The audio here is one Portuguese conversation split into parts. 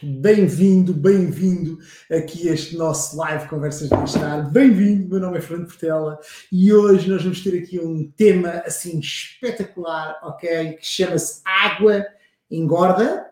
Bem-vindo, bem-vindo aqui a este nosso live Conversas de Estar. Bem-vindo, meu nome é Fernando Portela e hoje nós vamos ter aqui um tema assim espetacular, ok? Que chama-se Água engorda,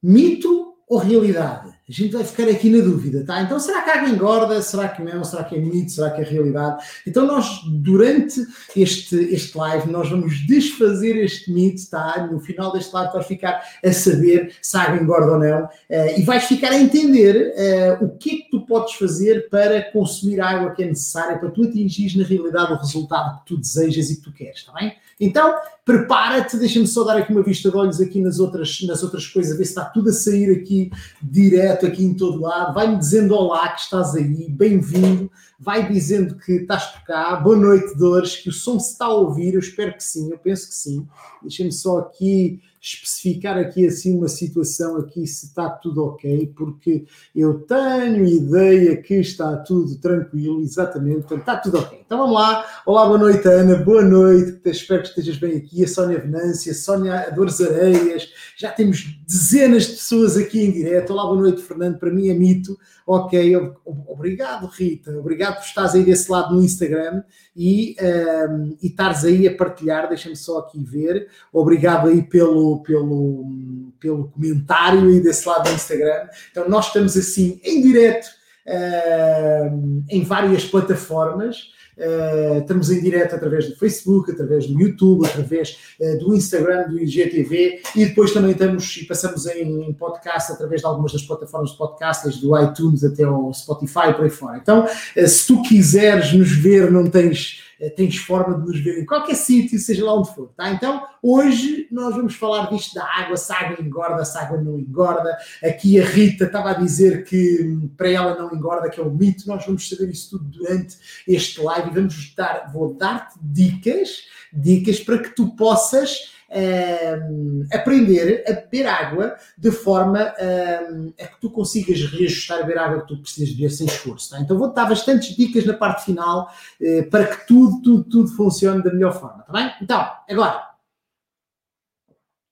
mito ou realidade? A gente vai ficar aqui na dúvida, tá? Então, será que a água engorda? Será que não? Será que é mito? Será que é realidade? Então, nós, durante este, este live, nós vamos desfazer este mito, tá? No final deste live, vais ficar a saber se a água engorda ou não uh, e vais ficar a entender uh, o que é que tu podes fazer para consumir a água que é necessária para tu atingires, na realidade, o resultado que tu desejas e que tu queres, tá bem? Então, prepara-te, deixa-me só dar aqui uma vista de olhos aqui nas outras, nas outras coisas, ver se está tudo a sair aqui direto, aqui em todo lado. Vai-me dizendo olá, que estás aí, bem-vindo. Vai dizendo que estás por cá. Boa noite, Dores, que o som se está a ouvir. Eu espero que sim, eu penso que sim. Deixa-me só aqui especificar aqui assim uma situação aqui se está tudo ok, porque eu tenho ideia que está tudo tranquilo, exatamente, está tudo ok. Então vamos lá. Olá, boa noite, Ana, boa noite, espero que estejas bem aqui. A Sónia Venância, a Sónia Dores Areias, já temos dezenas de pessoas aqui em direto. Olá, boa noite, Fernando, para mim é mito. Ok, obrigado, Rita, obrigado por estares aí desse lado no Instagram e, um, e estares aí a partilhar, deixa-me só aqui ver. Obrigado aí pelo, pelo, pelo comentário aí desse lado do Instagram. Então, nós estamos assim em direto uh, em várias plataformas. Uh, estamos em direto através do Facebook, através do YouTube, através uh, do Instagram, do IGTV e depois também estamos e passamos em, em, podcast através de algumas das plataformas de podcast, desde o iTunes até o Spotify por aí fora. Então, uh, se tu quiseres nos ver, não tens eh, tens forma de nos ver em qualquer sítio, seja lá onde for, tá? Então, hoje nós vamos falar disto da água, se a água engorda, se a água não engorda. Aqui a Rita estava a dizer que hum, para ela não engorda, que é um mito. Nós vamos saber isso tudo durante este live e vamos dar, vou dar-te dicas, dicas para que tu possas aprender a beber água de forma a que tu consigas reajustar a beber água que tu precisas beber sem esforço. Tá? Então vou-te dar bastantes dicas na parte final uh, para que tudo, tudo, tudo funcione da melhor forma, tá bem? Então, agora,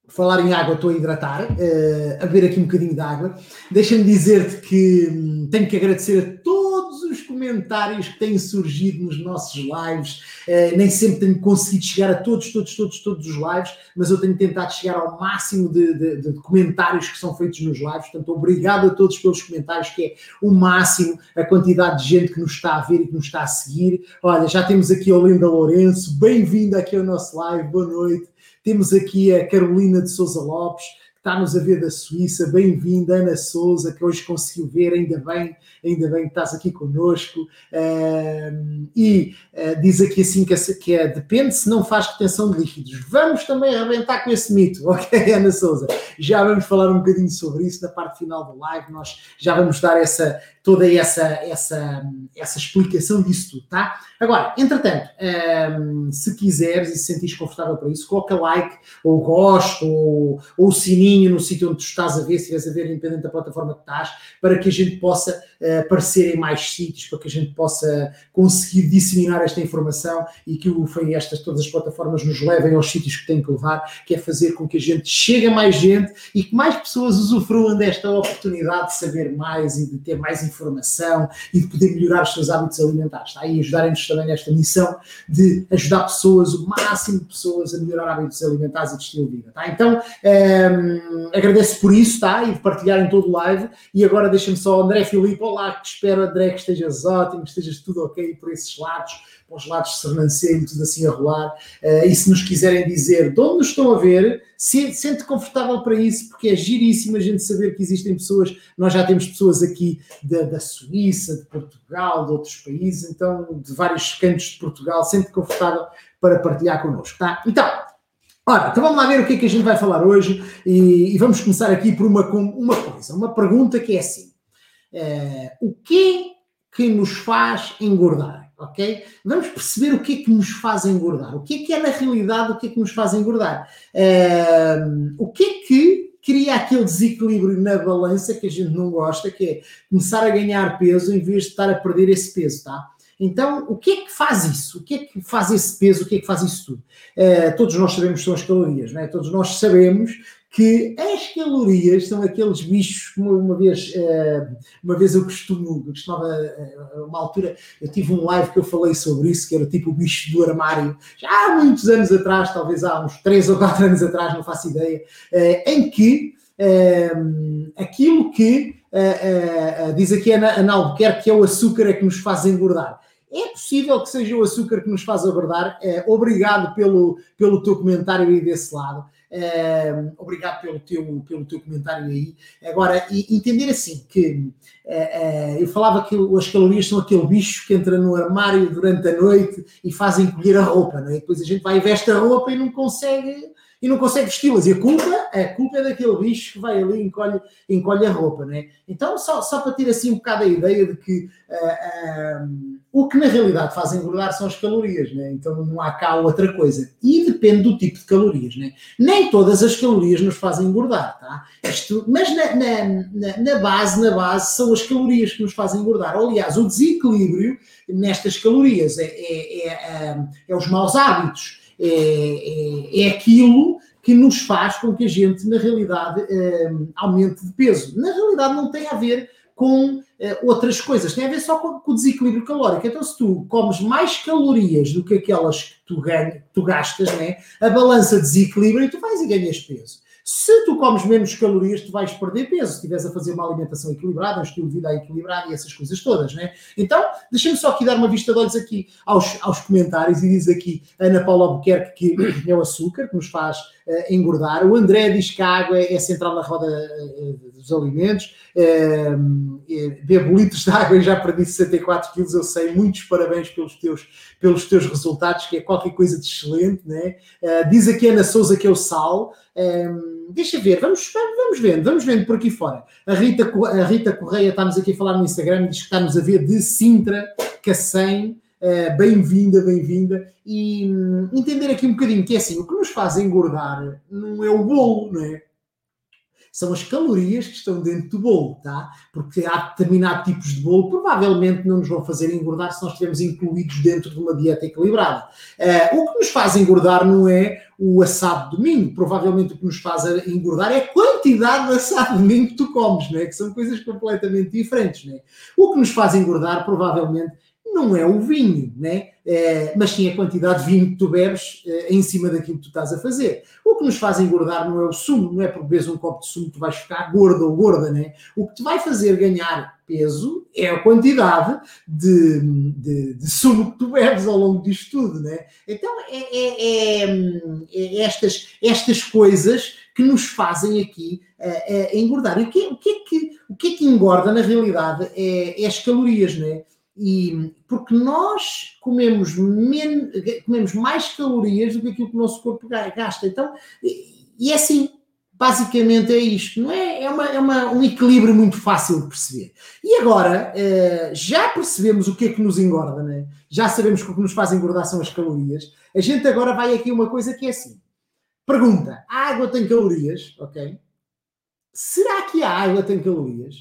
falar em água, estou a hidratar, uh, a beber aqui um bocadinho de água. Deixa-me dizer-te que hum, tenho que agradecer a todos os comentários que têm surgido nos nossos lives. Uh, nem sempre tenho conseguido chegar a todos, todos, todos, todos os lives, mas eu tenho tentado chegar ao máximo de, de, de comentários que são feitos nos lives. Portanto, obrigado a todos pelos comentários, que é o máximo a quantidade de gente que nos está a ver e que nos está a seguir. Olha, já temos aqui a Olinda Lourenço, bem-vinda aqui ao nosso live, boa noite. Temos aqui a Carolina de Souza Lopes, está-nos a ver da Suíça. Bem-vinda, Ana Souza, que hoje conseguiu ver, ainda bem, ainda bem que estás aqui connosco. Uh, e uh, diz aqui assim que, que é, depende se não faz retenção de líquidos. Vamos também arrebentar com esse mito, ok, Ana Souza? Já vamos falar um bocadinho sobre isso na parte final do live. Nós já vamos dar essa, toda essa, essa, essa explicação disso tudo, tá? Agora, entretanto, um, se quiseres e se sentires confortável para isso, coloca like, ou gosto, ou, ou sininho no sítio onde tu estás a ver, se estiveres a ver, independente da plataforma que estás, para que a gente possa aparecer em mais sítios, para que a gente possa conseguir disseminar esta informação e que o foi estas todas as plataformas nos levem aos sítios que têm que levar, que é fazer com que a gente chegue a mais gente e que mais pessoas usufruam desta oportunidade de saber mais e de ter mais informação e de poder melhorar os seus hábitos alimentares, tá? E ajudarem-nos também nesta missão de ajudar pessoas, o máximo de pessoas, a melhorar hábitos alimentares e de estilo de vida, tá? Então, ehm, agradeço por isso, tá? E de partilharem todo o live. E agora deixa-me só, André Filipe, olá, que espero, André, que estejas ótimo, que estejas tudo ok por esses lados para os lados de Sernancelho, tudo assim a rolar. Uh, e se nos quiserem dizer de onde nos estão a ver, se, sente confortável para isso, porque é giríssimo a gente saber que existem pessoas. Nós já temos pessoas aqui da, da Suíça, de Portugal, de outros países, então de vários cantos de Portugal. Sente confortável para partilhar connosco, tá? Então, Ora, então vamos lá ver o que é que a gente vai falar hoje e, e vamos começar aqui por uma, uma coisa, uma pergunta que é assim: o que que nos faz engordar? ok? Vamos perceber o que é que nos faz engordar. O que é que é na realidade o que é que nos faz engordar? Uh, o que é que cria aquele desequilíbrio na balança que a gente não gosta, que é começar a ganhar peso em vez de estar a perder esse peso, tá? Então, o que é que faz isso? O que é que faz esse peso? O que é que faz isso tudo? Uh, todos nós sabemos que são as calorias, não é? Todos nós sabemos que as calorias são aqueles bichos, como uma vez, eh, uma vez eu costumo, costumava, eh, uma altura, eu tive um live que eu falei sobre isso, que era tipo o bicho do armário, já há muitos anos atrás, talvez há uns 3 ou 4 anos atrás, não faço ideia, eh, em que aquilo que diz aqui a Ana Albuquerque que é o açúcar é que nos faz engordar. É possível que seja o açúcar que nos faz engordar. obrigado pelo, pelo teu comentário aí desse lado. Uh, obrigado pelo teu, pelo teu comentário aí. Agora, e, entender assim que uh, eu falava que as calorias são aquele bicho que entra no armário durante a noite e faz encolher a roupa, não é? depois a gente vai e veste a roupa e não consegue e não consegue vesti-las. E a culpa, a culpa é daquele bicho que vai ali e encolhe, encolhe a roupa, não é? Então, só, só para ter assim um bocado a ideia de que uh, o que na realidade faz engordar são as calorias, né? Então não há cá outra coisa. E depende do tipo de calorias, né? Nem todas as calorias nos fazem engordar, tá? Isto, mas na, na, na, base, na base, são as calorias que nos fazem engordar. Aliás, o desequilíbrio nestas calorias é, é, é, é, é os maus hábitos é, é, é aquilo que nos faz com que a gente, na realidade, é, aumente de peso. Na realidade, não tem a ver com é, outras coisas, tem a ver só com, com, o desequilíbrio calórico. Então, se tu comes mais calorias do que aquelas que tu, ganha, tu gastas, né, a balança desequilibra e tu vais e ganhas peso. Se tu comes menos calorias, tu vais perder peso. Se estiveres a fazer uma alimentação equilibrada, um estilo de vida equilibrado e essas coisas todas, né? Então, deixa-me só aqui dar uma vista de olhos aqui aos, aos comentários e diz aqui Ana Paula Albuquerque que é o açúcar que nos faz uh, engordar. O André diz que a água é, é central na roda uh, dos alimentos. Uh, bebo litros de água e já perdi 64 quilos, eu sei. Muitos parabéns pelos teus, pelos teus resultados, que é qualquer coisa de excelente, né? Uh, diz aqui Ana Souza que é o sal. Um, deixa ver, vamos, vamos vendo, vamos vendo por aqui fora. A Rita, a Rita Correia está-nos aqui a falar no Instagram, diz que está-nos a ver de Sintra, Cacém. Uh, bem-vinda, bem-vinda. E um, entender aqui um bocadinho que é assim: o que nos faz engordar não é o bolo, não é? são as calorias que estão dentro do bolo, tá? Porque há determinados tipos de bolo provavelmente não nos vão fazer engordar se nós estivermos incluídos dentro de uma dieta equilibrada. Uh, o que nos faz engordar não é o assado de domingo, provavelmente o que nos faz engordar é a quantidade de assado de domingo que tu comes, né? que são coisas completamente diferentes. Né? O que nos faz engordar provavelmente não é o vinho, né? É, mas sim a quantidade de vinho que tu bebes é, em cima daquilo que tu estás a fazer. O que nos faz engordar não é o sumo, não é porque bebes um copo de sumo que tu vais ficar gordo ou gorda, né? O que te vai fazer ganhar peso é a quantidade de, de, de sumo que tu bebes ao longo disto tudo, né? Então é, é, é, é estas, estas coisas que nos fazem aqui uh, engordar. E o que, o, que é que, o que é que engorda na realidade é, é as calorias, né? E porque nós comemos, comemos mais calorias do que aquilo que o nosso corpo gasta. Então, e é assim, basicamente é isto, não é? É, uma, é uma, um equilíbrio muito fácil de perceber. E agora, uh, já percebemos o que é que nos engorda, né? já sabemos que o que nos faz engordar são as calorias. A gente agora vai aqui uma coisa que é assim: pergunta, a água tem calorias? Ok. Será que a água tem calorias?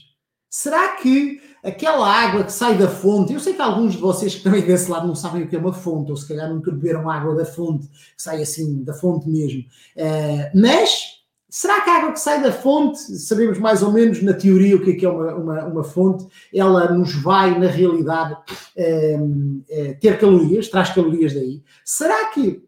Será que aquela água que sai da fonte, eu sei que alguns de vocês que também desse lado não sabem o que é uma fonte, ou se calhar nunca beberam água da fonte, que sai assim, da fonte mesmo, uh, mas será que a água que sai da fonte, sabemos mais ou menos na teoria o que é, que é uma, uma, uma fonte, ela nos vai, na realidade, uh, uh, ter calorias, traz calorias daí? Será que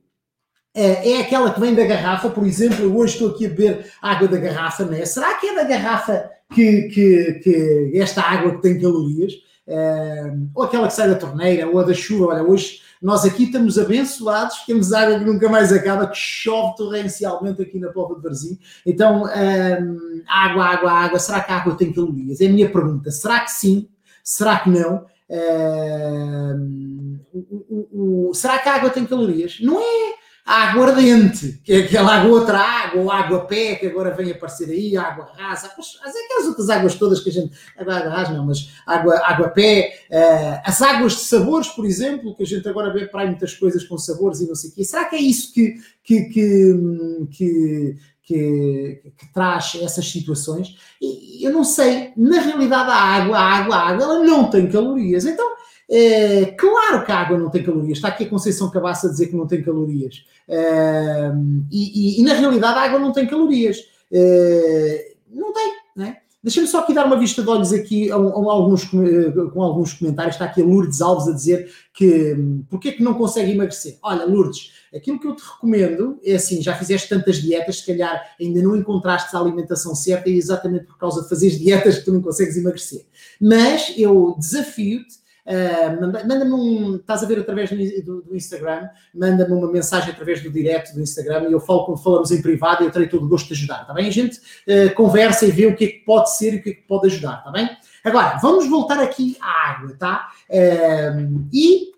é aquela que vem da garrafa, por exemplo, eu hoje estou aqui a beber água da garrafa, né? será que é da garrafa que, que, que esta água que tem calorias, uh, ou aquela que sai da torneira, ou a da chuva. Olha, hoje nós aqui estamos abençoados, temos água que nunca mais acaba, que chove torrencialmente aqui na Pova de Varzim. Então, uh, água, água, água, será que a água tem calorias? É a minha pergunta. Será que sim? Será que não? Uh, o, o, o, será que a água tem calorias? Não é a aguardente, que é aquela outra água, ou água pé, que agora vem aparecer aí, água rasa, mas, aquelas outras águas todas que a gente. Água, água rasa não, mas água, água pé, uh, as águas de sabores, por exemplo, que a gente agora vê para aí muitas coisas com sabores e não sei o quê. Será que é isso que, que, que, que que, que, traz essas situações. E eu não sei, na realidade, a água, a água, a água, ela não tem calorias. Então, é, claro que a água não tem calorias. Está aqui a Conceição Cabaça a dizer que não tem calorias. É, e, e, e, na realidade a água não tem calorias. Uh, não tem, não é? Deixa-me só aqui dar uma vista de olhos aqui a, a, alguns, com alguns comentários. Está aqui a Lourdes Alves a dizer que hum, porque é que não consegue emagrecer? Olha, Lourdes, aquilo que eu te recomendo é assim, já fizeste tantas dietas, se calhar ainda não encontraste a alimentação certa e é exatamente por causa de fazeres dietas que tu não consegues emagrecer. Mas eu desafio-te Uh, manda-me um. Estás a ver através do, do Instagram, manda-me uma mensagem através do direct do Instagram e eu falo quando falamos em privado e eu terei todo o gosto de ajudar, está bem? A gente uh, conversa e vê o que é que pode ser e o que é que pode ajudar, está bem? Agora, vamos voltar aqui à água, tá? Uh, e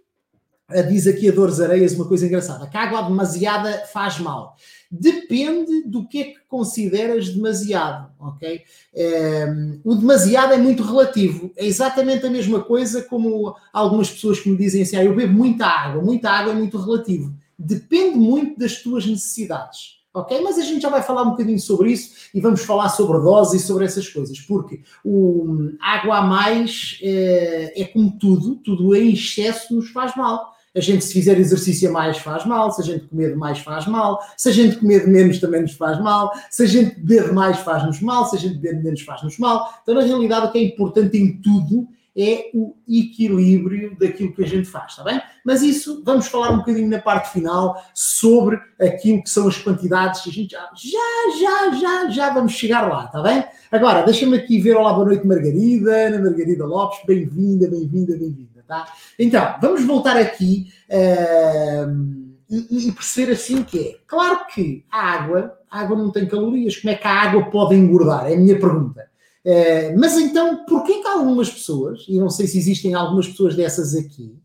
diz aqui a Dores Areias uma coisa engraçada: que a água demasiada faz mal. Depende do que é que consideras demasiado, ok? É, o demasiado é muito relativo. É exatamente a mesma coisa como algumas pessoas que me dizem assim: ah, eu bebo muita água. Muita água é muito relativo. Depende muito das tuas necessidades. Ok? Mas a gente já vai falar um bocadinho sobre isso e vamos falar sobre dose e sobre essas coisas, porque o água a mais é, é como tudo, tudo em excesso nos faz mal. A gente, se fizer exercício a mais, faz mal. Se a gente comer demais, faz mal. Se a gente comer menos, também nos faz mal. Se a gente beber demais, faz-nos mal. Se a gente beber menos, faz-nos mal. Então, na realidade, o que é importante em tudo é o equilíbrio daquilo que a gente faz, está bem? Mas isso, vamos falar um bocadinho na parte final sobre aquilo que são as quantidades. A gente já, já, já, já, já vamos chegar lá, está bem? Agora, deixa-me aqui ver. Olá, boa noite, Margarida. Ana Margarida Lopes, bem-vinda, bem-vinda, bem-vinda. Tá? Então, vamos voltar aqui uh, e, e, perceber assim que é. Claro que a água, a água não tem calorias. Como é que a água pode engordar? É a minha pergunta. Uh, mas então, porquê que algumas pessoas, e não sei se existem algumas pessoas dessas aqui,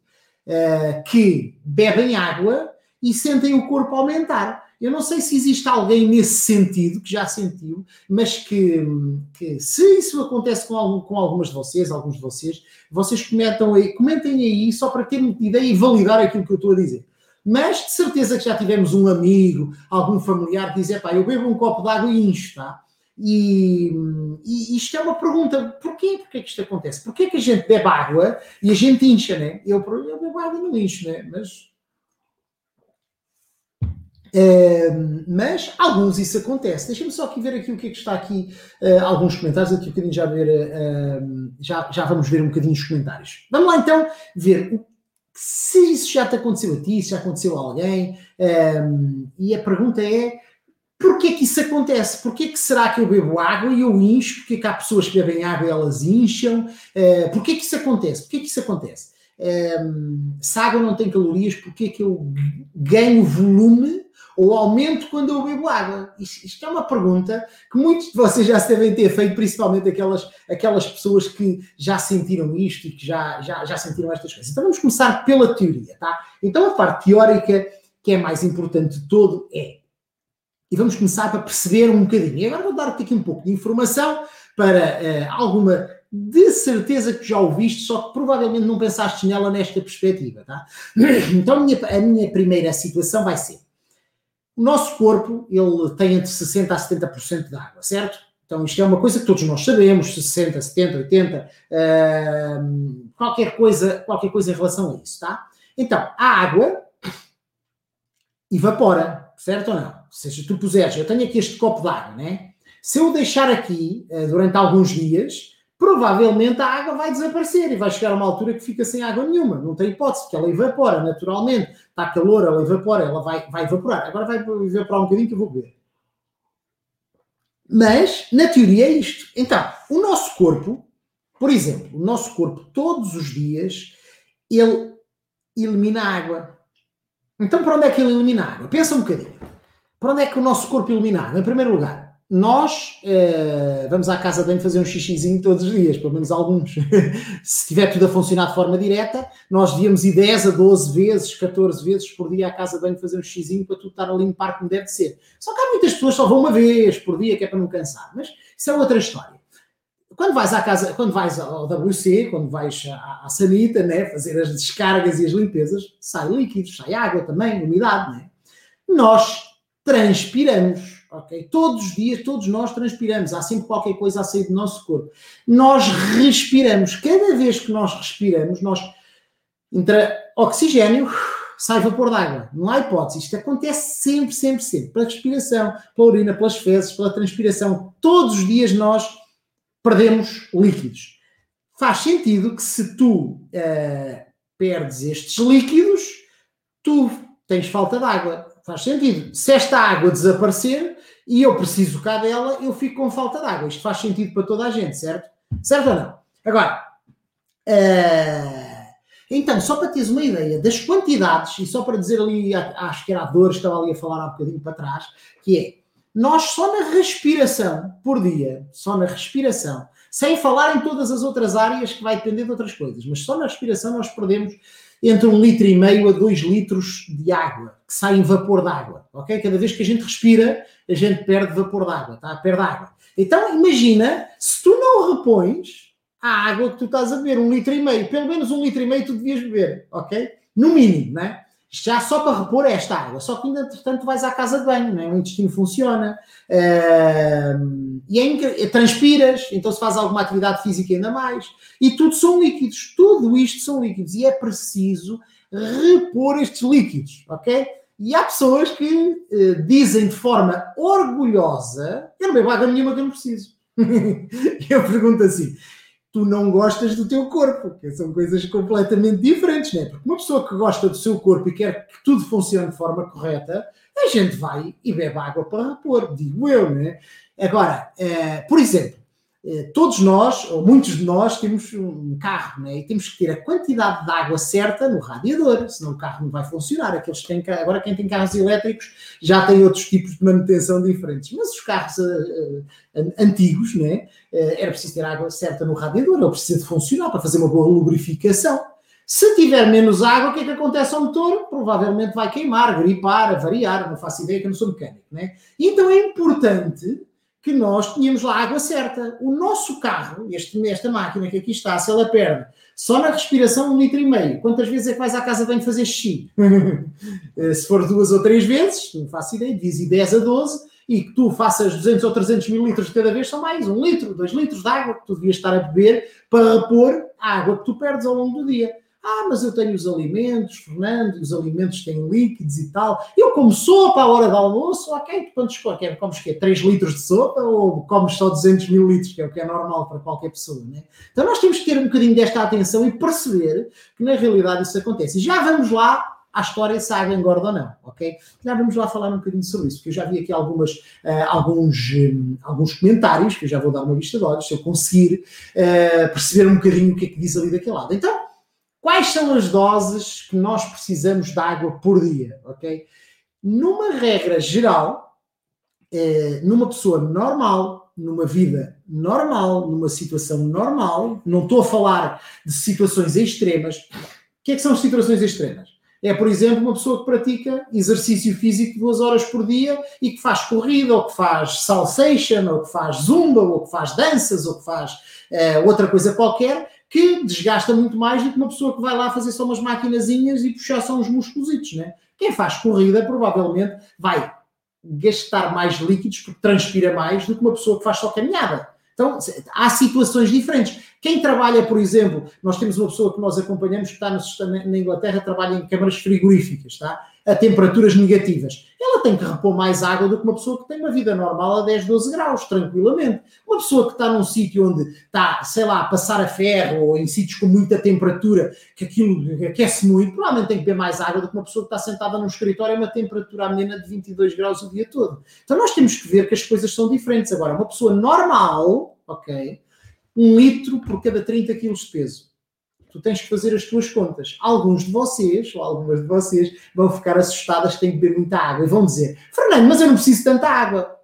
uh, que bebem água e sentem o corpo aumentar? Eu não sei se existe alguém nesse sentido que já sentiu, mas que, que se isso acontece com, algum, com algumas de vocês, alguns de vocês, vocês comentam aí, comentem aí só para ter ideia e validar aquilo que eu estou a dizer. Mas de certeza que já tivemos um amigo, algum familiar que diz: pá, eu bebo um copo de água e incho, tá? E, e, isto é uma pergunta: porquê? Porquê que isto acontece? Porquê que a gente bebe água e a gente incha, né? Eu, eu bebo água e não incho, né? Mas Mas alguns isso acontece. Deixa-me só aqui ver aqui o que é que está aqui, uh, alguns comentários, aqui um bocadinho já ver, uh, já, já vamos ver um bocadinho os comentários. Vamos lá então ver se isso já te aconteceu a ti, se já aconteceu a alguém, e a pergunta é porquê que isso acontece? Porquê que será que eu bebo água e eu incho? Porquê que há pessoas que bebem água e elas incham? Uh, porquê que isso acontece? Porquê que isso acontece? se a água não tem calorias, porquê que eu ganho volume ou aumento quando eu bebo água? Isto, isto, é uma pergunta que muitos de vocês já se devem ter feito, principalmente aquelas, aquelas pessoas que já sentiram isto e que já, já, já sentiram estas coisas. Então vamos começar pela teoria, tá? Então a parte teórica, que é mais importante de todo, é. E vamos começar para perceber um bocadinho. E agora vou dar-te aqui um pouco de informação para uh, alguma de certeza que já ouviste, só que provavelmente não pensaste nela nesta perspectiva, tá? Então a minha, a minha primeira situação vai ser o nosso corpo, ele tem entre 60% a 70% de água, certo? Então isto é uma coisa que todos nós sabemos, 60, 70, 80, uh, qualquer, coisa, qualquer coisa em relação a isso, tá? Então, a água evapora, certo ou não? Ou seja, tu puseres, eu tenho aqui este copo de água, né? Se eu deixar aqui uh, durante alguns dias, provavelmente a água vai desaparecer e vai chegar a uma altura que fica sem água nenhuma. Não tem hipótese, porque ela evapora naturalmente. Está calor, ela evapora, ela vai, vai evaporar. Agora vai evaporar um bocadinho que eu vou beber. Mas, na teoria, é isto. Então, o nosso corpo, por exemplo, o nosso corpo, todos os dias, ele elimina água. Então, para onde é que ele elimina água? Pensa um bocadinho. Para onde é que o nosso corpo elimina água? Em primeiro lugar, nós uh, vamos à casa de banho fazer um xixizinho todos os dias, pelo menos alguns. Se estiver tudo a funcionar de forma direta, nós devíamos ir 10 a 12 vezes, 14 vezes por dia à casa de banho fazer um xixizinho para tudo estar a limpar como deve ser. Só que há muitas pessoas que só vão uma vez por dia, que é para não cansar. Mas isso é outra história. Quando vais à casa, quando vais ao WC, quando vais à, à sanita, né, fazer as descargas e as limpezas, sai líquidos, sai água também, umidade, né? Nós transpiramos ok? Todos os dias, todos nós transpiramos, há sempre qualquer coisa a sair do nosso corpo. Nós respiramos, cada vez que nós respiramos, nós entra oxigênio, sai vapor d'água. Não há hipótese. Isto acontece sempre, sempre, sempre. Pela respiração, pela urina, pelas fezes, pela transpiração. Todos os dias nós perdemos líquidos. Faz sentido que se tu uh, perdes estes líquidos, tu tens falta de água. Faz sentido. Se esta água desaparecer e eu preciso cá dela, eu fico com falta de água. Isto faz sentido para toda a gente, certo? Certo ou não? Agora, uh, então, só para teres uma ideia das quantidades, e só para dizer ali, acho que era a Dores, estava ali a falar há um bocadinho para trás, que é, nós só na respiração por dia, só na respiração, sem falar em todas as outras áreas que vai depender de outras coisas, mas só na respiração nós perdemos entre um litro e meio a dois litros de água, que sai em vapor d'água, ok? Cada vez que a gente respira, a gente perde vapor d'água, tá? Perde água. Então, imagina, se tu não repões a água que tu estás a beber, um litro e meio, pelo menos um litro e meio tu devias beber, ok? No mínimo, né? já só para repor esta água, só que ainda, entretanto, vais à casa de banho, né? o intestino funciona, uh, e é transpiras, então se faz alguma atividade física ainda mais, e tudo são líquidos, tudo isto são líquidos, e é preciso repor estes líquidos, ok? E há pessoas que uh, dizem de forma orgulhosa: Eu não bebo água nenhuma que eu não preciso. eu pergunto assim: tu não gostas do teu corpo, que são coisas completamente diferentes, né? Porque uma pessoa que gosta do seu corpo e quer que tudo funcione de forma correta, a gente vai e bebe água para repor, digo eu, né? Agora, é, por exemplo, eh, todos nós, ou muitos de nós, temos um carro, né? E temos que ter a quantidade de água certa no radiador, senão o carro não vai funcionar. Aqueles que têm, agora, quem tem carros elétricos já tem outros tipos de manutenção diferentes. Mas os carros uh, uh, antigos, né? Uh, era preciso ter água certa no radiador, ele precisa de funcionar para fazer uma boa lubrificação. Se tiver menos água, o que é que acontece ao motor? Provavelmente vai queimar, gripar, variar, não faço ideia que eu não sou mecânico, né? Então é importante que nós tínhamos lá a água certa. O nosso carro, este, esta máquina que aqui está, se ela perde só na respiração um litro e meio, quantas vezes é que vais à casa bem fazer xixi? Eh, se for duas ou três vezes, não faço ideia, divide 10 a 12, e que tu faças 200 ou 300 mililitros de cada vez, são mais um litro, dois litros de água que tu devias estar a beber para repor a água que tu perdes ao longo do dia. Ah, mas eu tenho os alimentos, Fernando, os alimentos têm líquidos e tal. Eu como sopa à hora do almoço, ok, quantos quer, comes quê? 3 litros de sopa ou comes só 200 mil litros, que é o que é normal para qualquer pessoa, né? Então nós temos que ter um bocadinho desta atenção e perceber que na realidade isso acontece. E já vamos lá à história se a água engorda ou não, ok? Já vamos lá falar um bocadinho sobre isso, porque eu já vi aqui algumas, uh, alguns, um, alguns comentários, que eu já vou dar uma vista de olhos, se eu conseguir uh, perceber um bocadinho o que é que diz ali daquele lado. Então, Quais são as doses que nós precisamos de água por dia? Ok? Numa regra geral, eh, numa pessoa normal, numa vida normal, numa situação normal, não estou a falar de situações extremas. O que é que são situações extremas? É, por exemplo, uma pessoa que pratica exercício físico duas horas por dia e que faz corrida, ou que faz salsation, ou que faz zumba, ou que faz danças, ou que faz uh, outra coisa qualquer, que desgasta muito mais do que uma pessoa que vai lá fazer só umas maquinazinhas e puxar só uns musculositos, né? Quem faz corrida provavelmente vai gastar mais líquidos porque transpira mais do que uma pessoa que faz só caminhada. Então, há situações diferentes. Quem trabalha, por exemplo, nós temos uma pessoa que nós acompanhamos que está na Inglaterra, trabalha em câmaras frigoríficas, tá? A temperaturas negativas. Ela tem que repor mais água do que uma pessoa que tem uma vida normal a 10, 12 graus, tranquilamente. Uma pessoa que está num sítio onde está, sei lá, a passar a ferro ou em sítios com muita temperatura, que aquilo aquece muito, provavelmente tem que beber mais água do que uma pessoa que está sentada num escritório a uma temperatura amena de 22 graus o dia todo. Então nós temos que ver que as coisas são diferentes. Agora, uma pessoa normal, ok, um litro por cada 30 quilos de peso tu tens que fazer as tuas contas. Alguns de vocês, ou algumas de vocês, vão ficar assustadas que têm que beber muita água e vão dizer: Fernando, mas eu não preciso de tanta água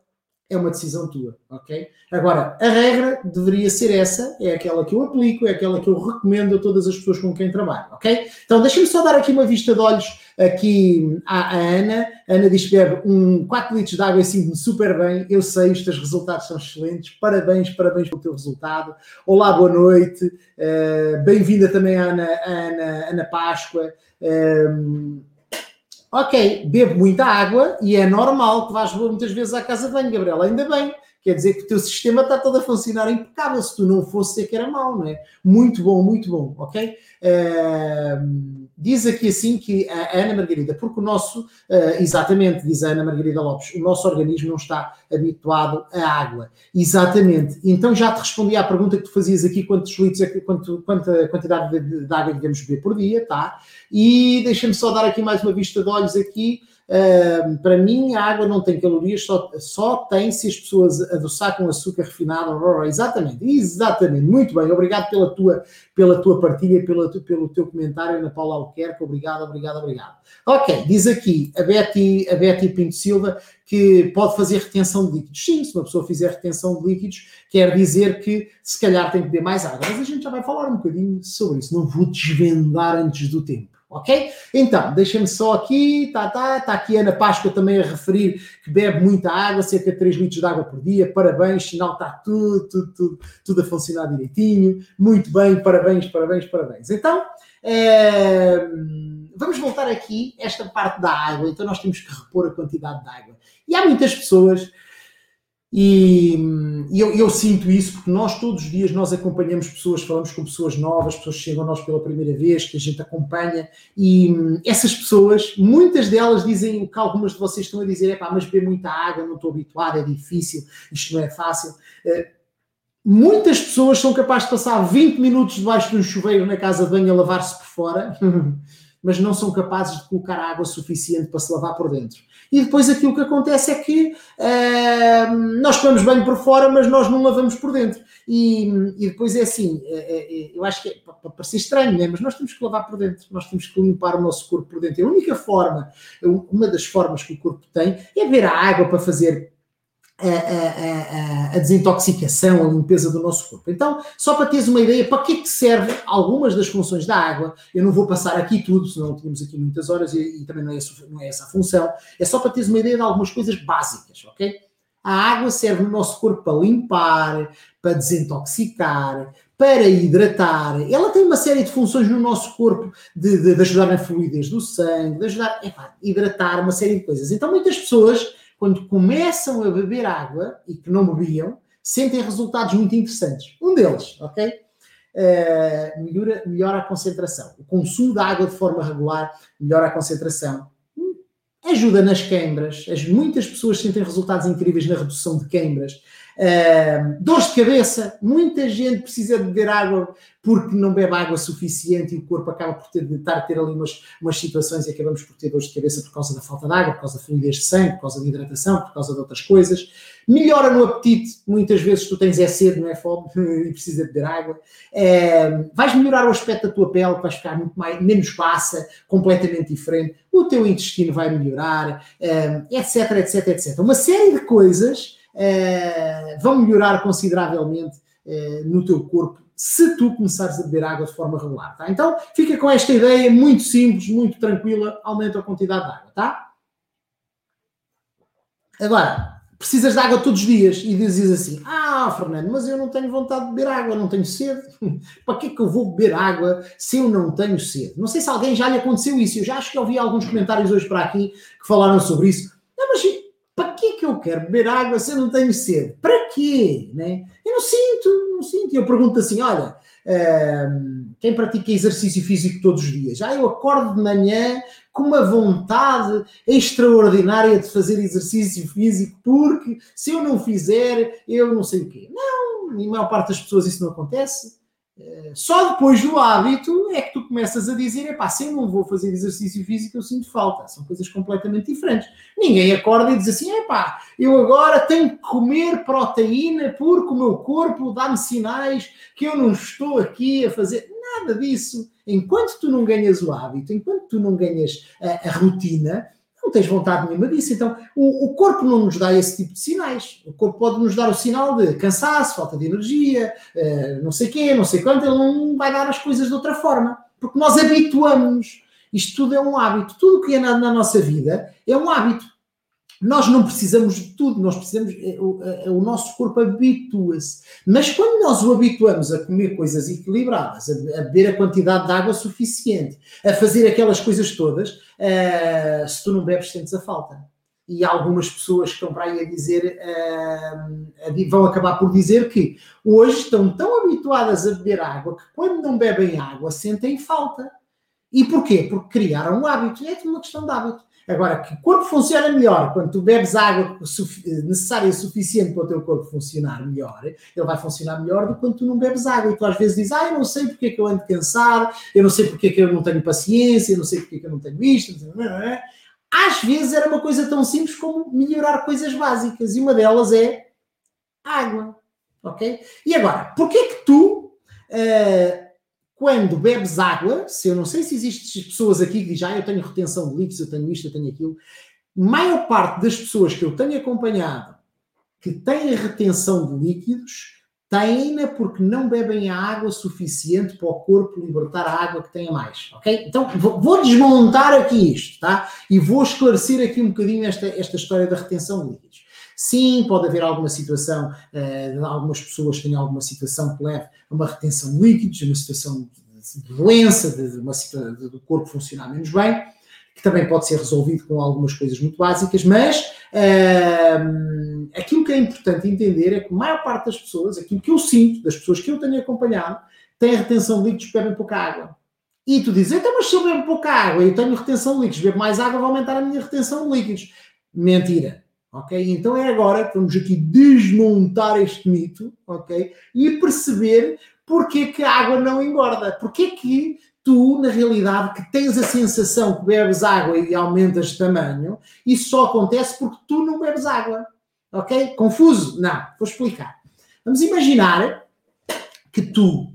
é uma decisão tua, ok? Agora, a regra deveria ser essa, é aquela que eu aplico, é aquela que eu recomendo a todas as pessoas com quem trabalho, ok? Então, deixa-me só dar aqui uma vista de olhos aqui à, à Ana. A Ana diz que bebe um 4 litros de água e sinto-me super bem. Eu sei, os teus resultados são excelentes. Parabéns, parabéns pelo teu resultado. Olá, boa noite. Uh, Bem-vinda também à Ana, Ana, Ana Páscoa. Uh, Ok, bebo muita água e é normal que vás muitas vezes à casa de banho, Gabriel. Ainda bem quer dizer que o teu sistema está todo a funcionar impecável. Se tu não fosse ser que era mau, não é? Muito bom, muito bom, ok? Uh, diz aqui assim que a Ana Margarida, porque o nosso, uh, exatamente, diz a Ana Margarida Lopes, o nosso organismo não está habituado à água. Exatamente. Então já te respondi à pergunta que tu fazias aqui, quantos litros, é quanto, quanta quantidade de, de água devemos beber por dia, tá? E deixa-me só dar aqui mais uma vista de olhos aqui Uh, para mim, a água não tem calorias, só, só tem se as pessoas adoçar com açúcar refinado. Exatamente, exatamente. Muito bem, obrigado pela tua, pela tua partilha, pela, pelo teu comentário, Ana Paula Alquerque. Obrigado, obrigado, obrigado. Ok, diz aqui a Betty, a Betty Pinto Silva que pode fazer retenção de líquidos. Sim, se uma pessoa fizer retenção de líquidos, quer dizer que se calhar tem que beber mais água. Mas a gente já vai falar um bocadinho sobre isso. Não vou desvendar antes do tempo ok? Então, deixem-me só aqui, tá, tá, tá aqui Ana Páscoa também a referir que bebe muita água, cerca de 3 litros de água por dia, parabéns, sinal está tudo, tudo, tudo, tudo a funcionar direitinho, muito bem, parabéns, parabéns, parabéns. Então, vamos voltar aqui, esta parte da água, então nós temos que repor a quantidade de água. E há muitas pessoas e, e eu, eu, sinto isso porque nós todos os dias nós acompanhamos pessoas, falamos com pessoas novas, pessoas que chegam a nós pela primeira vez, que a gente acompanha, e essas pessoas, muitas delas dizem o que algumas de vocês estão a dizer, é pá, mas beber muita água, não estou habituado, é difícil, isto não é fácil. Uh, muitas pessoas são capazes de passar 20 minutos debaixo de um chuveiro na casa de banho a lavar-se por fora, mas não são capazes de colocar água suficiente para se lavar por dentro e depois aquilo que acontece é que uh, nós tomamos banho por fora, mas nós não lavamos por dentro. E, e depois é assim, é, é, eu acho que é, pode parecer estranho, né? mas nós temos que lavar por dentro, nós temos que limpar o nosso corpo por dentro. A única forma, uma das formas que o corpo tem é ver a água para fazer a, a, desintoxicação, a limpeza do nosso corpo. Então, só para teres uma ideia, para que que serve algumas das funções da água, eu não vou passar aqui tudo, senão tínhamos aqui muitas horas e, e também não é, não é, essa a função, é só para teres uma ideia de algumas coisas básicas, ok? A água serve no nosso corpo para limpar, para desintoxicar, para hidratar. Ela tem uma série de funções no nosso corpo de, de, de ajudar na fluidez do sangue, de ajudar a hidratar uma série de coisas. Então, muitas pessoas quando começam a beber água e que não bebiam, sentem resultados muito interessantes. Um deles, ok? Uh, melhora, melhora a concentração. O consumo de água de forma regular melhora a concentração. Ajuda nas queimbras. As, muitas pessoas sentem resultados incríveis na redução de queimbras. Uh, dores de cabeça, muita gente precisa de beber água porque não bebe água suficiente e o corpo acaba por ter estar a ter ali umas, umas situações e acabamos por ter dores de cabeça por causa da falta de água, por causa da fluidez de sangue, por causa da hidratação, por causa de outras coisas. Melhora no apetite, muitas vezes tu tens é sede, não é fome, e precisa beber água. Uh, vais melhorar o aspecto da tua pele, vais ficar muito mais, menos passa, completamente diferente. O teu intestino vai melhorar, etc, etc, etc. Uma série de coisas uh, vão melhorar consideravelmente uh, no teu corpo se tu começares a beber água de forma regular, tá? Então, fica com esta ideia muito simples, muito tranquila, aumenta a quantidade de água, tá? Agora, precisas de água todos os dias e dizes assim: Ah, Fernando, mas eu não tenho vontade de beber água, não tenho sede. Para que é que eu vou beber água se eu não tenho sede? Não sei se alguém já lhe aconteceu isso. Eu já acho que ouvi alguns comentários hoje para aqui que falaram sobre isso. Não, mas que eu quero beber água se eu não tenho sede? Para quê? Né? Eu não sinto, não sinto. Eu pergunto assim: olha, uh, quem pratica exercício físico todos os dias? Ah, eu acordo de manhã com uma vontade extraordinária de fazer exercício físico, porque se eu não fizer, eu não sei o quê. Não, e a maior parte das pessoas isso não acontece. Só depois do hábito é que tu começas a dizer: epá, se eu não vou fazer exercício físico, eu sinto falta. São coisas completamente diferentes. Ninguém acorda e diz assim: epá, eu agora tenho que comer proteína porque o meu corpo dá-me sinais que eu não estou aqui a fazer. Nada disso. Enquanto tu não ganhas o hábito, enquanto tu não ganhas a, a rotina, não tens vontade nenhuma disso. Então, o, o, corpo não nos dá esse tipo de sinais. O corpo pode nos dar o sinal de cansaço, falta de energia, uh, não sei quê, não sei quanto. Ele não vai dar as coisas de outra forma. Porque nós habituamos-nos. Isto tudo é um hábito. Tudo o que é na, na nossa vida é um hábito. Nós não precisamos de tudo, nós precisamos, eh, o, eh, o nosso corpo habitua-se. Mas quando nós o habituamos a comer coisas equilibradas, a, a, beber a quantidade de água suficiente, a fazer aquelas coisas todas, uh, se tu não bebes, sentes a falta. e algumas pessoas que estão para aí a dizer, uh, vão acabar por dizer que hoje estão tão habituadas a beber água que quando não bebem água sentem falta. E porquê? Porque criaram um hábito. É tudo uma questão de hábito. Agora, que corpo funciona melhor quando tu bebes água necessária e suficiente para o teu corpo funcionar melhor, ele vai funcionar melhor do que quando tu não bebes água. E tu às vezes dizes, ah, eu não sei porque é que eu ando cansado, eu não sei porque é que eu não tenho paciência, eu não sei porque é que eu não tenho isto. Às vezes era uma coisa tão simples como melhorar coisas básicas. E uma delas é água. Ok? E agora, porquê que tu... Uh, quando bebes água, se eu não sei se existem pessoas aqui que dizem, ah, eu tenho retenção de líquidos, eu tenho isto, eu tenho aquilo, maior parte das pessoas que eu tenho acompanhado que têm retenção de líquidos têm-na porque não bebem a água suficiente para o corpo libertar a água que tem a mais, ok? Então vou desmontar aqui isto, tá? E vou esclarecer aqui um bocadinho esta, esta história da retenção de líquidos. Sim, pode haver alguma situação, uh, algumas pessoas têm alguma situação que leve a uma retenção de líquidos, uma situação de doença, de, uma situação do corpo funcionar menos bem, que também pode ser resolvido com algumas coisas muito básicas, mas uh, aquilo que é importante entender é que a maior parte das pessoas, aquilo que eu sinto, das pessoas que eu tenho acompanhado, tem retenção de líquidos, bebem pouca água. E tu dizes, então, mas se eu bebo pouca água e eu tenho retenção de líquidos, bebo mais água, vai aumentar a minha retenção de líquidos. Mentira. Ok? Então é agora que vamos aqui desmontar este mito, ok? E perceber porque que a água não engorda. Porque que tu, na realidade, que tens a sensação que bebes água e aumentas de tamanho, isso só acontece porque tu não bebes água. Ok? Confuso? Não. Vou explicar. Vamos imaginar que tu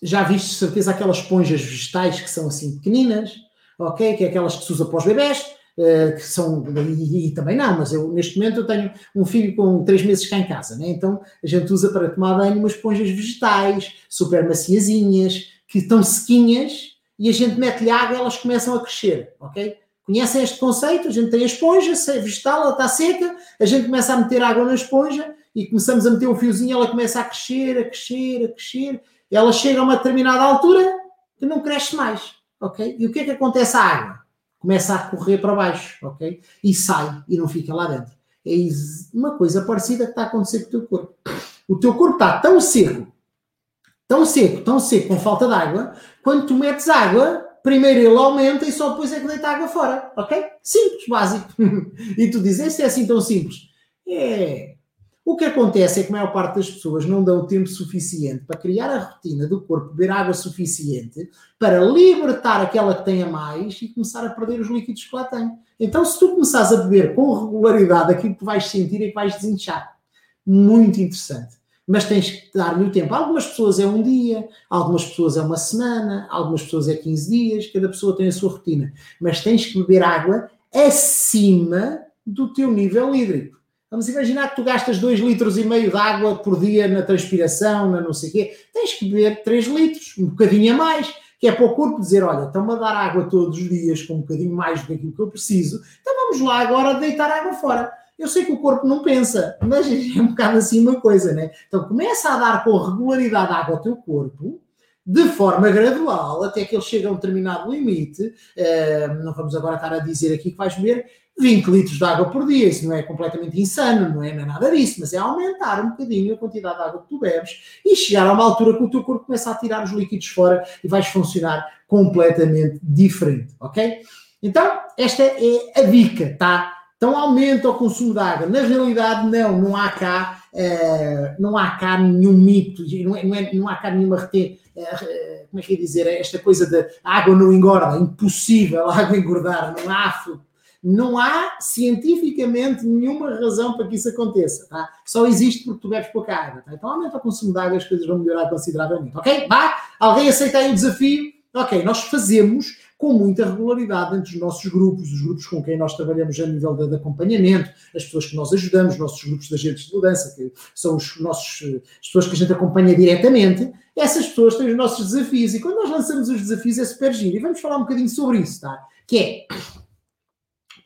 já viste, certeza, aquelas esponjas vegetais que são assim pequeninas, ok? Que é aquelas que se usa para os bebés que são, e, e, também não, mas eu neste momento eu tenho um filho com três meses cá em casa, né? então a gente usa para tomar banho umas esponjas vegetais, super maciazinhas, que estão sequinhas, e a gente mete-lhe água elas começam a crescer, ok? Conhecem este conceito? A gente tem a esponja vegetal, ela está seca, a gente começa a meter água na esponja e começamos a meter um fiozinho, ela começa a crescer, a crescer, a crescer, ela chega a uma determinada altura que não cresce mais, ok? E o que é que acontece à água? Começa a correr para baixo, ok? E sai e não fica lá dentro. É uma coisa parecida que está a acontecer com o teu corpo. O teu corpo está tão seco, tão seco, tão seco, com falta de água, quando tu metes água, primeiro ele aumenta e só depois é que deita água fora, ok? Simples, básico. e tu dizes, este é assim tão simples. É, o que acontece é que a maior parte das pessoas não dão o tempo suficiente para criar a rotina do corpo, beber água suficiente para libertar aquela que tem a mais e começar a perder os líquidos que lá tem. Então, se tu começares a beber com regularidade, aquilo que vais sentir é que vais desinchar. Muito interessante. Mas tens que dar-lhe o tempo. Algumas pessoas é um dia, algumas pessoas é uma semana, algumas pessoas é 15 dias, cada pessoa tem a sua rotina. Mas tens que beber água acima do teu nível hídrico. Vamos imaginar que tu gastas 2 litros e meio de água por dia na transpiração, na não sei o quê. Tens que beber 3 litros, um bocadinho a mais, que é para o corpo dizer, olha, estão-me a dar água todos os dias com um bocadinho mais do que aquilo que eu preciso, então vamos lá agora deitar água fora. Eu sei que o corpo não pensa, mas é um bocado assim uma coisa, né? Então começa a dar com regularidade água ao teu corpo, de forma gradual, até que ele chega a um determinado limite. Uh, não vamos agora estar a dizer aqui que vais beber 20 litros de água por dia, isso não é completamente insano, não é, não é nada disso, mas é aumentar um bocadinho a quantidade de água que tu bebes e chegar a uma altura que o teu corpo começa a tirar os líquidos fora e vais funcionar completamente diferente, ok? Então, esta é a dica, tá? Então aumenta o consumo de água. Na realidade, não, não há cá, uh, não há cá nenhum mito, não, é, não, é, não há cá nenhuma reter, uh, como é que é dizer, esta coisa de água não engorda, impossível a água engordar, não há não há cientificamente nenhuma razão para que isso aconteça, tá? Só existe porque tu bebes pouca água, tá? Então aumenta o consumo de água as coisas vão melhorar consideravelmente, ok? Vá? Alguém aceita aí o desafio? Ok, nós fazemos com muita regularidade entre os nossos grupos, os grupos com quem nós trabalhamos a nível de, de acompanhamento, as pessoas que nós ajudamos, os nossos grupos de agentes de mudança, que são os nossos, as pessoas que a gente acompanha diretamente, essas pessoas têm os nossos desafios e quando nós lançamos os desafios é super giro e vamos falar um bocadinho sobre isso, tá? Que é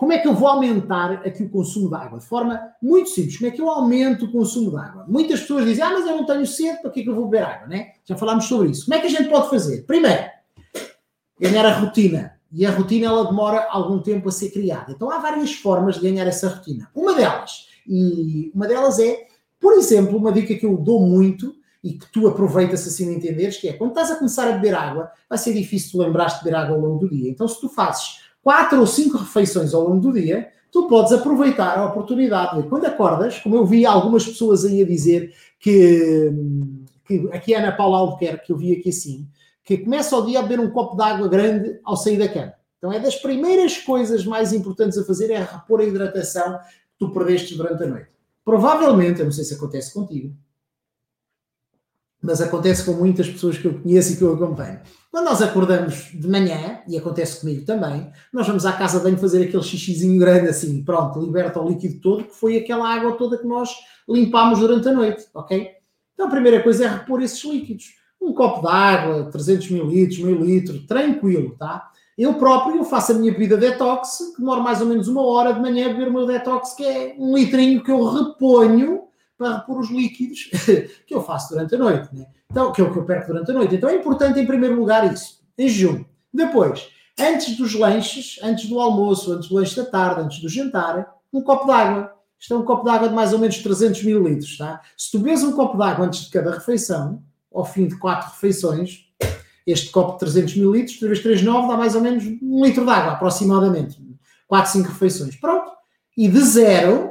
como é que eu vou aumentar aqui o consumo de água? De forma muito simples. Como é que eu aumento o consumo de água? Muitas pessoas dizem, ah, mas eu não tenho sede, para que é que eu vou beber água? Né? Já falámos sobre isso. Como é que a gente pode fazer? Primeiro, ganhar a rotina. E a rotina ela demora algum tempo a ser criada. Então há várias formas de ganhar essa rotina. Uma delas, e uma delas é, por exemplo, uma dica que eu dou muito e que tu aproveitas assim a entenderes, que é quando estás a começar a beber água, vai ser difícil tu lembrar de beber água ao longo do dia. Então, se tu fazes quatro ou cinco refeições ao longo do dia, tu podes aproveitar a oportunidade de, quando acordas, como eu vi algumas pessoas aí a dizer que, que aqui a Ana Paula Albuquerque, que eu vi aqui assim, que começa o dia a beber um copo de água grande ao sair da cama. Então é das primeiras coisas mais importantes a fazer é repor a hidratação que tu perdeste durante a noite. Provavelmente, eu não sei se acontece contigo, mas acontece com muitas pessoas que eu conheço e que eu acompanho. Quando nós acordamos de manhã, e acontece comigo também, nós vamos à casa de banho fazer aquele xixizinho grande assim, pronto, liberta o líquido todo, que foi aquela água toda que nós limpámos durante a noite, ok? Então a primeira coisa é repor esses líquidos. Um copo de água, 300 ml, meio litro, tranquilo, tá? Eu próprio eu faço a minha bebida detox, que demora mais ou menos uma hora de manhã a beber o meu detox, que é um litrinho que eu reponho para repor os líquidos que eu faço durante a noite, né? Então, que é o que eu perco durante a noite. Então é importante, em primeiro lugar, isso, em jejum. Depois, antes dos lanches, antes do almoço, antes do lanche da tarde, antes do jantar, um copo de água. Isto é um copo de água de mais ou menos 300 ml, tá? Se tu bebes um copo de água antes de cada refeição, ao fim de quatro refeições, este copo de 300 ml, 3 vezes 3, 9, dá mais ou menos um litro de água, aproximadamente. 4, 5 refeições. Pronto. E de zero,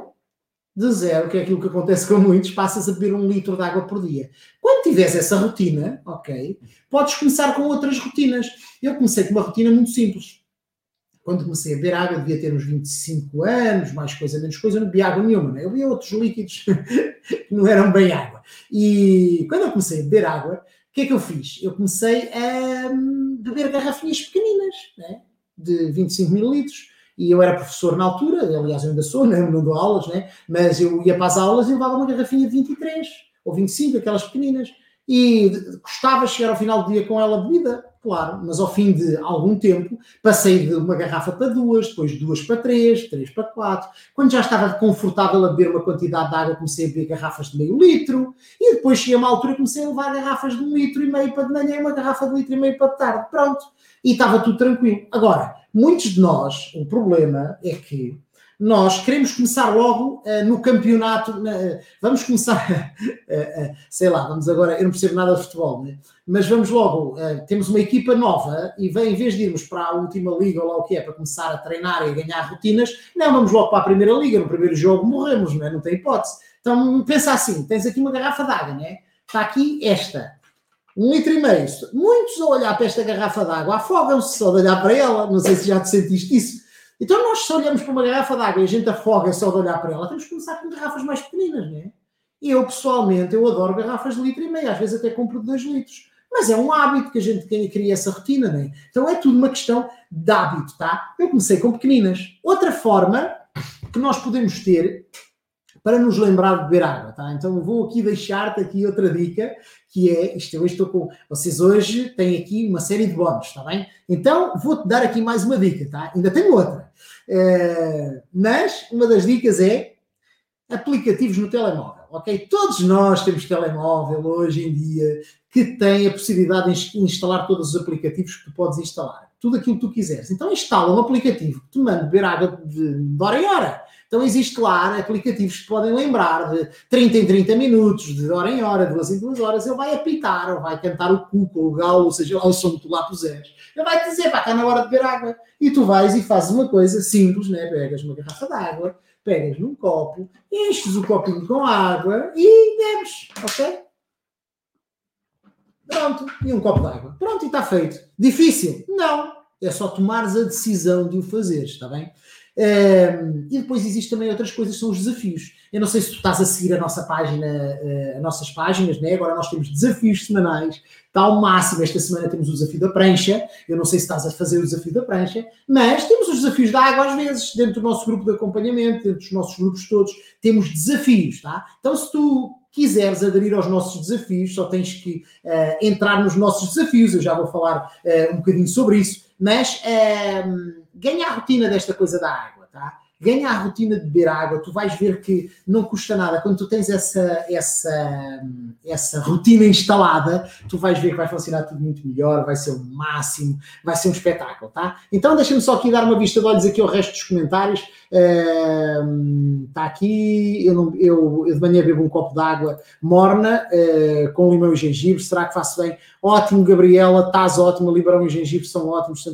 de zero, que é aquilo que acontece com muitos, passas a beber um litro de água por dia. Quando tiveres essa rotina, ok, podes começar com outras rotinas. Eu comecei com uma rotina muito simples. Quando comecei a beber água, devia ter uns 25 anos, mais coisa, menos coisa, eu não bebia água nenhuma, né? eu bebia outros líquidos que não eram bem água. E quando eu comecei a beber água, o que é que eu fiz? Eu comecei a hum, beber garrafinhas pequeninas, né? de 25 mililitros e eu era professor na altura, aliás, eu ainda sou, né? não dou aulas, né? mas eu ia para as aulas e levava uma garrafinha de 23 ou 25, aquelas pequeninas, e gostava de chegar ao final do dia com ela bebida, claro, mas ao fim de algum tempo passei de uma garrafa para duas, depois duas para três, três para quatro. Quando já estava confortável a beber uma quantidade de água, comecei a beber garrafas de meio litro, e depois cheguei a uma altura comecei a levar garrafas de um litro e meio para de manhã e uma garrafa de litro e meio para de tarde. Pronto. E estava tudo tranquilo. Agora, muitos de nós, o problema é que nós queremos começar logo uh, no campeonato, uh, vamos começar, uh, sei lá, vamos agora, eu não percebo nada de futebol, né? mas vamos logo, temos uma equipa nova e vem, em vez de irmos para a última liga ou lá o que é, para começar a treinar e a ganhar rotinas, não, vamos logo para a primeira liga, no primeiro jogo morremos, não, é? não tem hipótese. Então pensa assim, tens aqui uma garrafa d'água, né? está aqui esta, um litro e meio. Muitos a olhar para esta garrafa d'água afogam-se só de olhar para ela. Não sei se já te sentiste isso. Então nós se olhamos para uma garrafa d'água e a gente afoga só de olhar para ela, temos que começar com garrafas mais pequeninas, não é? Eu pessoalmente, eu adoro garrafas de litro e meio, às vezes até compro de dois litros. Mas é um hábito que a gente cria essa rotina, não é? Então é tudo uma questão de hábito, tá? Eu comecei com pequeninas. Outra forma que nós podemos ter para nos lembrar de beber água, tá? Então vou aqui deixar-te aqui outra dica, que é, isto eu estou com, vocês hoje têm aqui uma série de bónus, está bem? Então vou-te dar aqui mais uma dica, tá? Ainda tenho outra. Uh, mas uma das dicas é aplicativos no telemóvel, ok? Todos nós temos telemóvel hoje em dia que tem a possibilidade de instalar todos os aplicativos que tu podes instalar. Tudo aquilo que tu quiseres. Então instala um aplicativo que te manda beber água de, de hora em hora então existe lá aplicativos que podem lembrar de 30 em 30 minutos, de hora em hora, de duas em duas horas, ele vai apitar, ou vai cantar o cuco, ou o galo, ou seja, lá o som que tu lá puseres. Ele vai te dizer, pá, está na hora de beber água. E tu vais e fazes uma coisa simples, né? Pegas uma garrafa de água, pegas num copo, enches o copinho com água e bebes, ok? Pronto, e um copo de água. Pronto, e está feito. Difícil? Não. É só tomares a decisão de o fazeres, está bem? Um, e depois existem também outras coisas, são os desafios. Eu não sei se tu estás a seguir a nossa página, uh, as nossas páginas, né? agora nós temos desafios semanais, está ao máximo. Esta semana temos o desafio da prancha. Eu não sei se estás a fazer o desafio da prancha, mas temos os desafios da água às vezes, dentro do nosso grupo de acompanhamento, dentro dos nossos grupos todos, temos desafios, tá? Então, se tu quiseres aderir aos nossos desafios, só tens que uh, entrar nos nossos desafios. Eu já vou falar uh, um bocadinho sobre isso, mas uh, ganha a rotina desta coisa da água, tá? Ganha a rotina de beber água, tu vais ver que não custa nada. Quando tu tens essa, essa, essa rotina instalada, tu vais ver que vai funcionar tudo muito melhor, vai ser o máximo, vai ser um espetáculo, tá? Então deixa-me só aqui dar uma vista de olhos aqui ao resto dos comentários. Está uh, aqui, eu, não, eu, eu, de manhã bebo um copo de água morna uh, com limão e gengibre. Será que faço bem? Ótimo, Gabriela, estás ótimo. Limão e gengibre são ótimos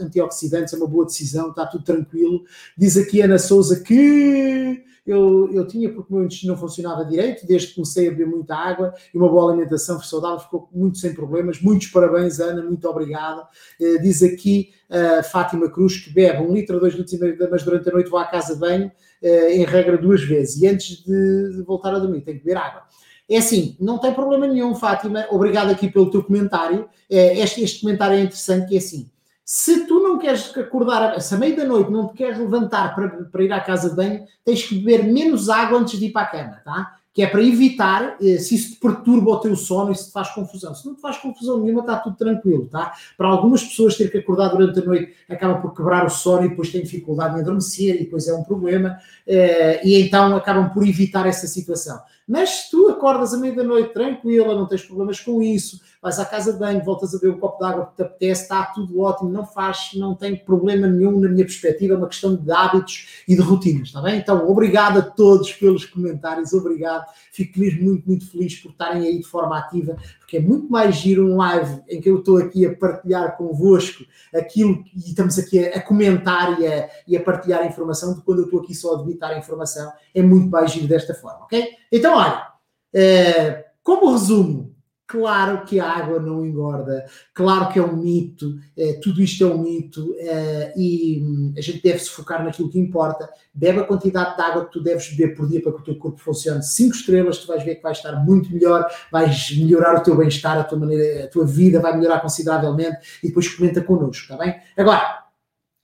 antioxidantes, é uma boa decisão, está tudo tranquilo. Diz aqui Ana Souza que eu, eu tinha porque o meu intestino não funcionava direito, desde que comecei a beber muita água e uma boa alimentação saudável, ficou muito sem problemas. Muitos parabéns, Ana, muito obrigada. Uh, diz aqui uh, Fátima Cruz que bebe um litro, dois litros e meio, mas durante a noite vou à casa de banho, uh, em regra duas vezes, e antes de, de voltar a dormir tem que beber água. É assim, não tem problema nenhum, Fátima. Obrigado aqui pelo teu comentário. Este, este comentário é interessante, que é assim. Se tu não queres acordar, se a meia da noite não te queres levantar para, para ir à casa de banho, tens que beber menos água antes de ir para a cama, tá? Que é para evitar eh, se isso te perturba o teu sono e se te faz confusão. Se não te faz confusão nenhuma, está tudo tranquilo, tá? Para algumas pessoas, ter que acordar durante a noite acaba por quebrar o sono e depois tem dificuldade em adormecer e depois é um problema. Eh, e então acabam por evitar essa situação. Mas se tu acordas à meia da noite tranquila, não tens problemas com isso, vais à casa de banho, voltas a beber um copo de água que te apetece, está tudo ótimo, não faz, não tem problema nenhum na minha perspectiva, é uma questão de hábitos e de rotinas, está bem? Então, obrigado a todos pelos comentários, obrigado, fico mesmo muito, muito feliz por estarem aí de forma ativa, porque é muito mais giro um live em que eu estou aqui a partilhar convosco aquilo e estamos aqui a, a comentar e a, e a partilhar a informação do que quando eu estou aqui só a debitar a informação, é muito mais giro desta forma, ok? Então, olha, é, como resumo, Claro que a água não engorda, claro que é um mito, é, tudo isto é um mito é, e hum, a gente deve se focar naquilo que importa. Bebe a quantidade de água que tu deves beber por dia para que o teu corpo funcione. Cinco estrelas, tu vais ver que vais estar muito melhor, vais melhorar o teu bem-estar, a tua maneira, a tua vida vai melhorar consideravelmente e depois comenta connosco, está bem? Agora,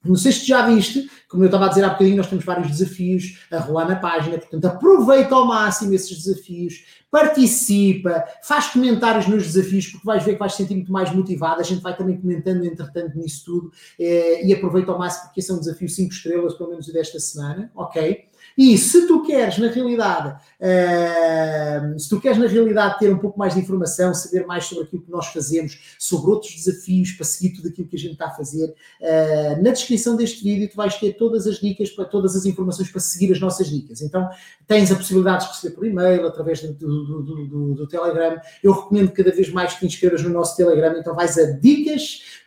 não sei se já viste, como eu estava a dizer há bocadinho, nós temos vários desafios a rolar na página, portanto, aproveita ao máximo esses desafios, participa, faz comentários nos desafios, porque vais ver que vais sentir muito mais motivado. A gente vai também comentando, entretanto, nisso tudo, eh, e aproveita ao máximo, porque esse é um desafio 5 estrelas, pelo menos desta semana, ok? E se tu queres, na realidade, uh, se tu queres, na realidade, ter um pouco mais de informação, saber mais sobre aquilo que nós fazemos, sobre outros desafios, para seguir tudo aquilo que a gente está a fazer, uh, na descrição deste vídeo tu vais ter todas as dicas, para todas as informações para seguir as nossas dicas. Então, tens a possibilidade de receber por e-mail, através do, do, do, do, Telegram. Eu recomendo cada vez mais que te inscrevas no nosso Telegram, então vais a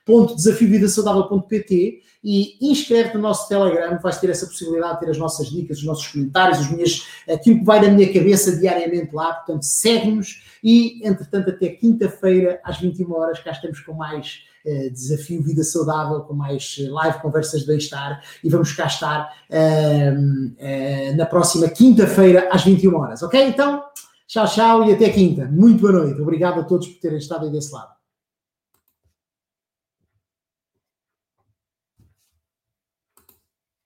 dicas.desafiovidasaudável.pt e inscreve-te no nosso Telegram, vais ter essa possibilidade de ter as nossas dicas, os nossos comentários, os minhas, aquilo que vai na minha cabeça diariamente lá, portanto segue-nos e, entretanto, até quinta-feira às 21 horas cá estamos com mais uh, desafio Vida Saudável, com mais eh, live conversas de bem-estar e vamos cá estar uh, uh, na próxima quinta-feira às 21 horas, ok? Então, tchau, tchau e até quinta. Muito boa noite. Obrigado a todos por terem estado aí desse lado.